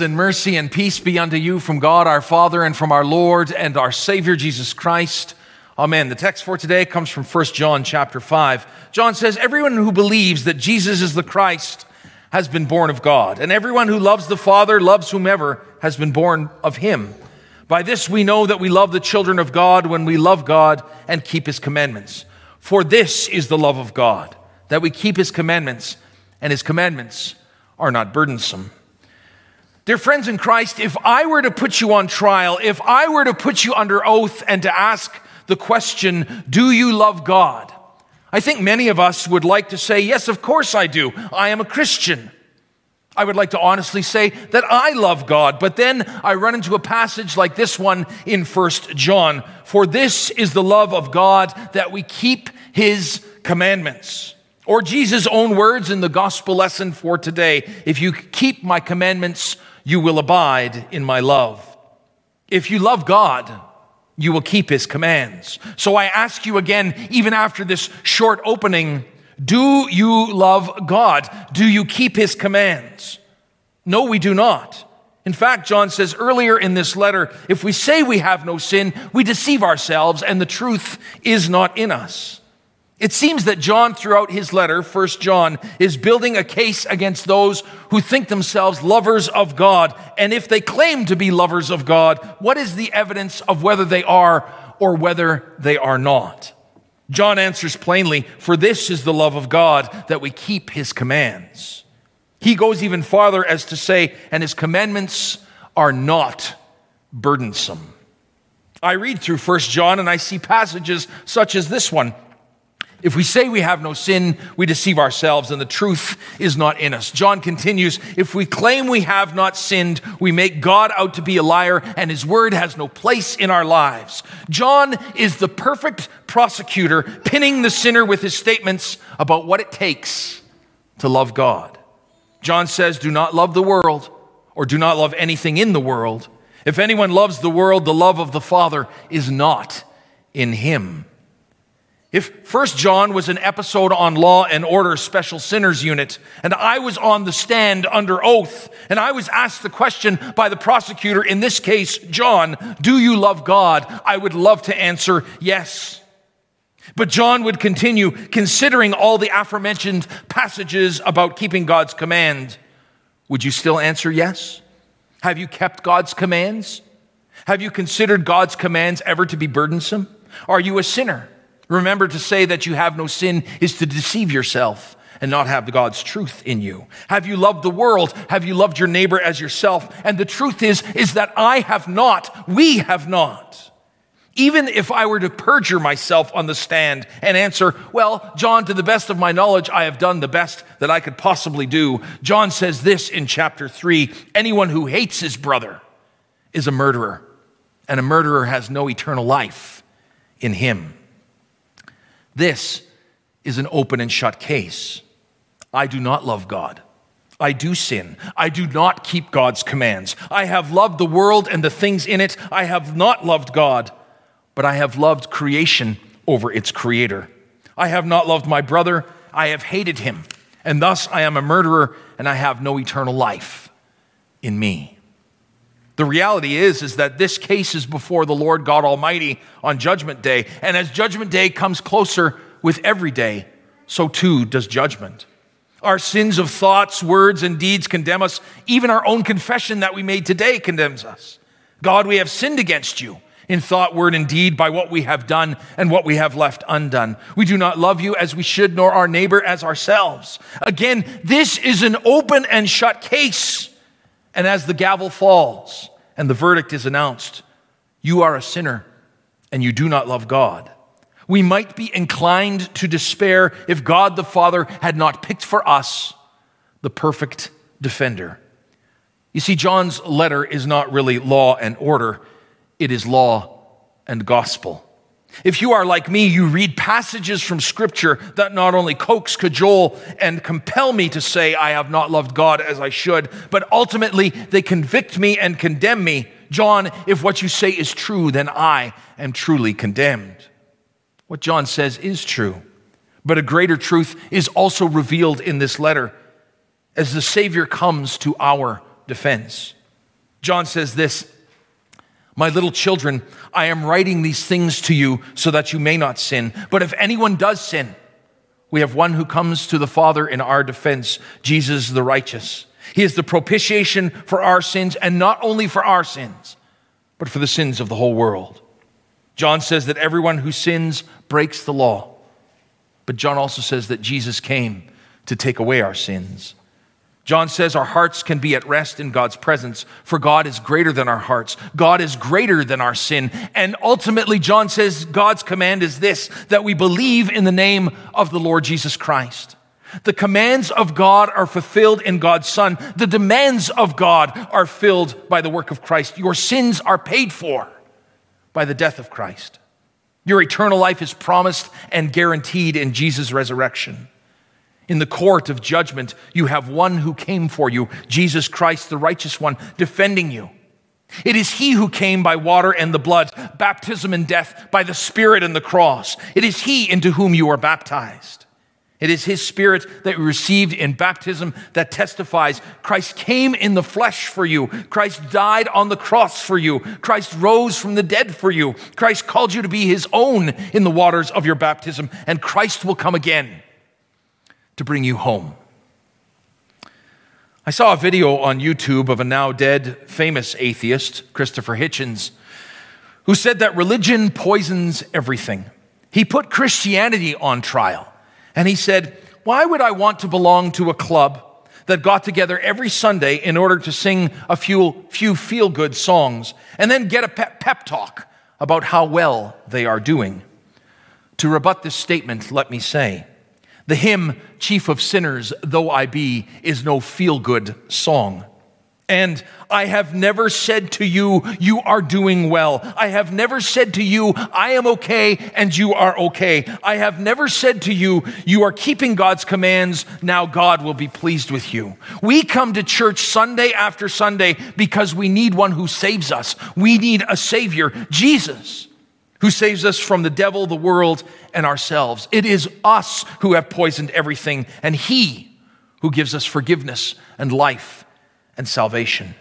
And mercy and peace be unto you from God our Father and from our Lord and our Savior Jesus Christ. Amen. The text for today comes from 1 John chapter 5. John says, Everyone who believes that Jesus is the Christ has been born of God, and everyone who loves the Father loves whomever has been born of him. By this we know that we love the children of God when we love God and keep his commandments. For this is the love of God, that we keep his commandments, and his commandments are not burdensome. Dear friends in Christ, if I were to put you on trial, if I were to put you under oath and to ask the question, Do you love God? I think many of us would like to say, Yes, of course I do. I am a Christian. I would like to honestly say that I love God, but then I run into a passage like this one in First John. For this is the love of God that we keep his commandments. Or Jesus' own words in the gospel lesson for today if you keep my commandments, you will abide in my love. If you love God, you will keep his commands. So I ask you again, even after this short opening, do you love God? Do you keep his commands? No, we do not. In fact, John says earlier in this letter if we say we have no sin, we deceive ourselves and the truth is not in us. It seems that John, throughout his letter, 1 John, is building a case against those who think themselves lovers of God. And if they claim to be lovers of God, what is the evidence of whether they are or whether they are not? John answers plainly, For this is the love of God, that we keep his commands. He goes even farther as to say, And his commandments are not burdensome. I read through 1 John and I see passages such as this one if we say we have no sin, we deceive ourselves and the truth is not in us. John continues, if we claim we have not sinned, we make God out to be a liar and his word has no place in our lives. John is the perfect prosecutor, pinning the sinner with his statements about what it takes to love God. John says, do not love the world or do not love anything in the world. If anyone loves the world, the love of the Father is not in him. If First John was an episode on law and order special sinners unit, and I was on the stand under oath, and I was asked the question by the prosecutor, in this case, John, do you love God? I would love to answer yes. But John would continue considering all the aforementioned passages about keeping God's command. Would you still answer yes? Have you kept God's commands? Have you considered God's commands ever to be burdensome? Are you a sinner? Remember to say that you have no sin is to deceive yourself and not have God's truth in you. Have you loved the world? Have you loved your neighbor as yourself? And the truth is, is that I have not. We have not. Even if I were to perjure myself on the stand and answer, well, John, to the best of my knowledge, I have done the best that I could possibly do. John says this in chapter three anyone who hates his brother is a murderer, and a murderer has no eternal life in him. This is an open and shut case. I do not love God. I do sin. I do not keep God's commands. I have loved the world and the things in it. I have not loved God, but I have loved creation over its creator. I have not loved my brother. I have hated him. And thus I am a murderer and I have no eternal life in me. The reality is is that this case is before the Lord God Almighty on judgment day, and as judgment day comes closer with every day, so too does judgment. Our sins of thoughts, words, and deeds condemn us. Even our own confession that we made today condemns us. God, we have sinned against you in thought, word, and deed by what we have done and what we have left undone. We do not love you as we should, nor our neighbor as ourselves. Again, this is an open and shut case. And as the gavel falls and the verdict is announced, you are a sinner and you do not love God. We might be inclined to despair if God the Father had not picked for us the perfect defender. You see, John's letter is not really law and order, it is law and gospel. If you are like me, you read passages from Scripture that not only coax, cajole, and compel me to say I have not loved God as I should, but ultimately they convict me and condemn me. John, if what you say is true, then I am truly condemned. What John says is true, but a greater truth is also revealed in this letter as the Savior comes to our defense. John says this My little children, I am writing these things to you so that you may not sin. But if anyone does sin, we have one who comes to the Father in our defense, Jesus the righteous. He is the propitiation for our sins, and not only for our sins, but for the sins of the whole world. John says that everyone who sins breaks the law. But John also says that Jesus came to take away our sins. John says our hearts can be at rest in God's presence, for God is greater than our hearts. God is greater than our sin. And ultimately, John says God's command is this that we believe in the name of the Lord Jesus Christ. The commands of God are fulfilled in God's Son. The demands of God are filled by the work of Christ. Your sins are paid for by the death of Christ. Your eternal life is promised and guaranteed in Jesus' resurrection. In the court of judgment, you have one who came for you, Jesus Christ, the righteous one, defending you. It is he who came by water and the blood, baptism and death, by the Spirit and the cross. It is he into whom you are baptized. It is his spirit that we received in baptism that testifies Christ came in the flesh for you. Christ died on the cross for you. Christ rose from the dead for you. Christ called you to be his own in the waters of your baptism, and Christ will come again to bring you home. I saw a video on YouTube of a now dead famous atheist, Christopher Hitchens, who said that religion poisons everything. He put Christianity on trial. And he said, Why would I want to belong to a club that got together every Sunday in order to sing a few, few feel good songs and then get a pep, pep talk about how well they are doing? To rebut this statement, let me say, the hymn, Chief of Sinners, Though I Be, is no feel good song. And I have never said to you, you are doing well. I have never said to you, I am okay and you are okay. I have never said to you, you are keeping God's commands. Now God will be pleased with you. We come to church Sunday after Sunday because we need one who saves us. We need a Savior, Jesus, who saves us from the devil, the world, and ourselves. It is us who have poisoned everything, and He who gives us forgiveness and life and salvation.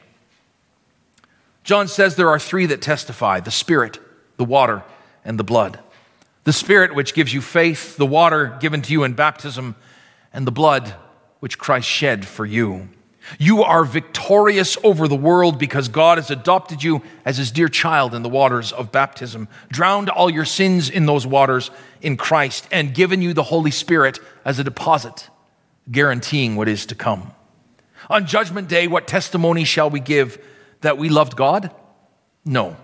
John says there are three that testify the Spirit, the water, and the blood. The Spirit, which gives you faith, the water given to you in baptism, and the blood which Christ shed for you. You are victorious over the world because God has adopted you as his dear child in the waters of baptism, drowned all your sins in those waters in Christ, and given you the Holy Spirit as a deposit, guaranteeing what is to come. On Judgment Day, what testimony shall we give? That we loved God? No.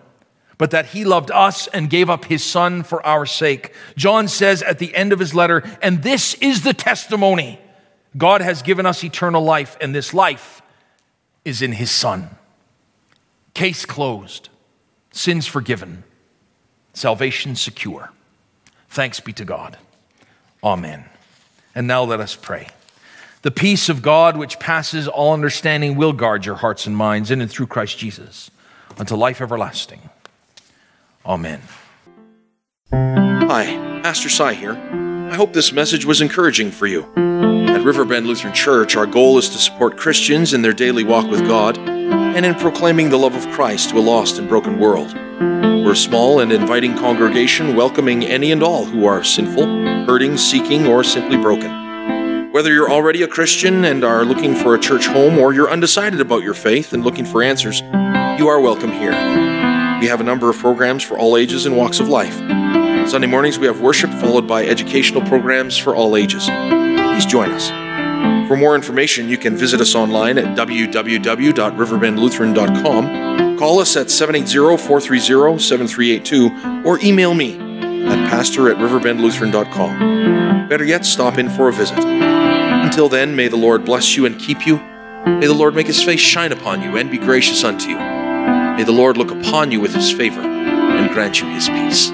But that he loved us and gave up his son for our sake. John says at the end of his letter, and this is the testimony God has given us eternal life, and this life is in his son. Case closed, sins forgiven, salvation secure. Thanks be to God. Amen. And now let us pray. The peace of God, which passes all understanding, will guard your hearts and minds in and through Christ Jesus unto life everlasting. Amen. Hi, Pastor Cy here. I hope this message was encouraging for you. Riverbend Lutheran Church, our goal is to support Christians in their daily walk with God and in proclaiming the love of Christ to a lost and broken world. We're a small and inviting congregation welcoming any and all who are sinful, hurting, seeking, or simply broken. Whether you're already a Christian and are looking for a church home, or you're undecided about your faith and looking for answers, you are welcome here. We have a number of programs for all ages and walks of life. Sunday mornings, we have worship followed by educational programs for all ages. Please join us. For more information, you can visit us online at www.riverbendlutheran.com, call us at 780 430 7382, or email me at pastor at riverbendlutheran.com. Better yet, stop in for a visit. Until then, may the Lord bless you and keep you. May the Lord make his face shine upon you and be gracious unto you. May the Lord look upon you with his favor and grant you his peace.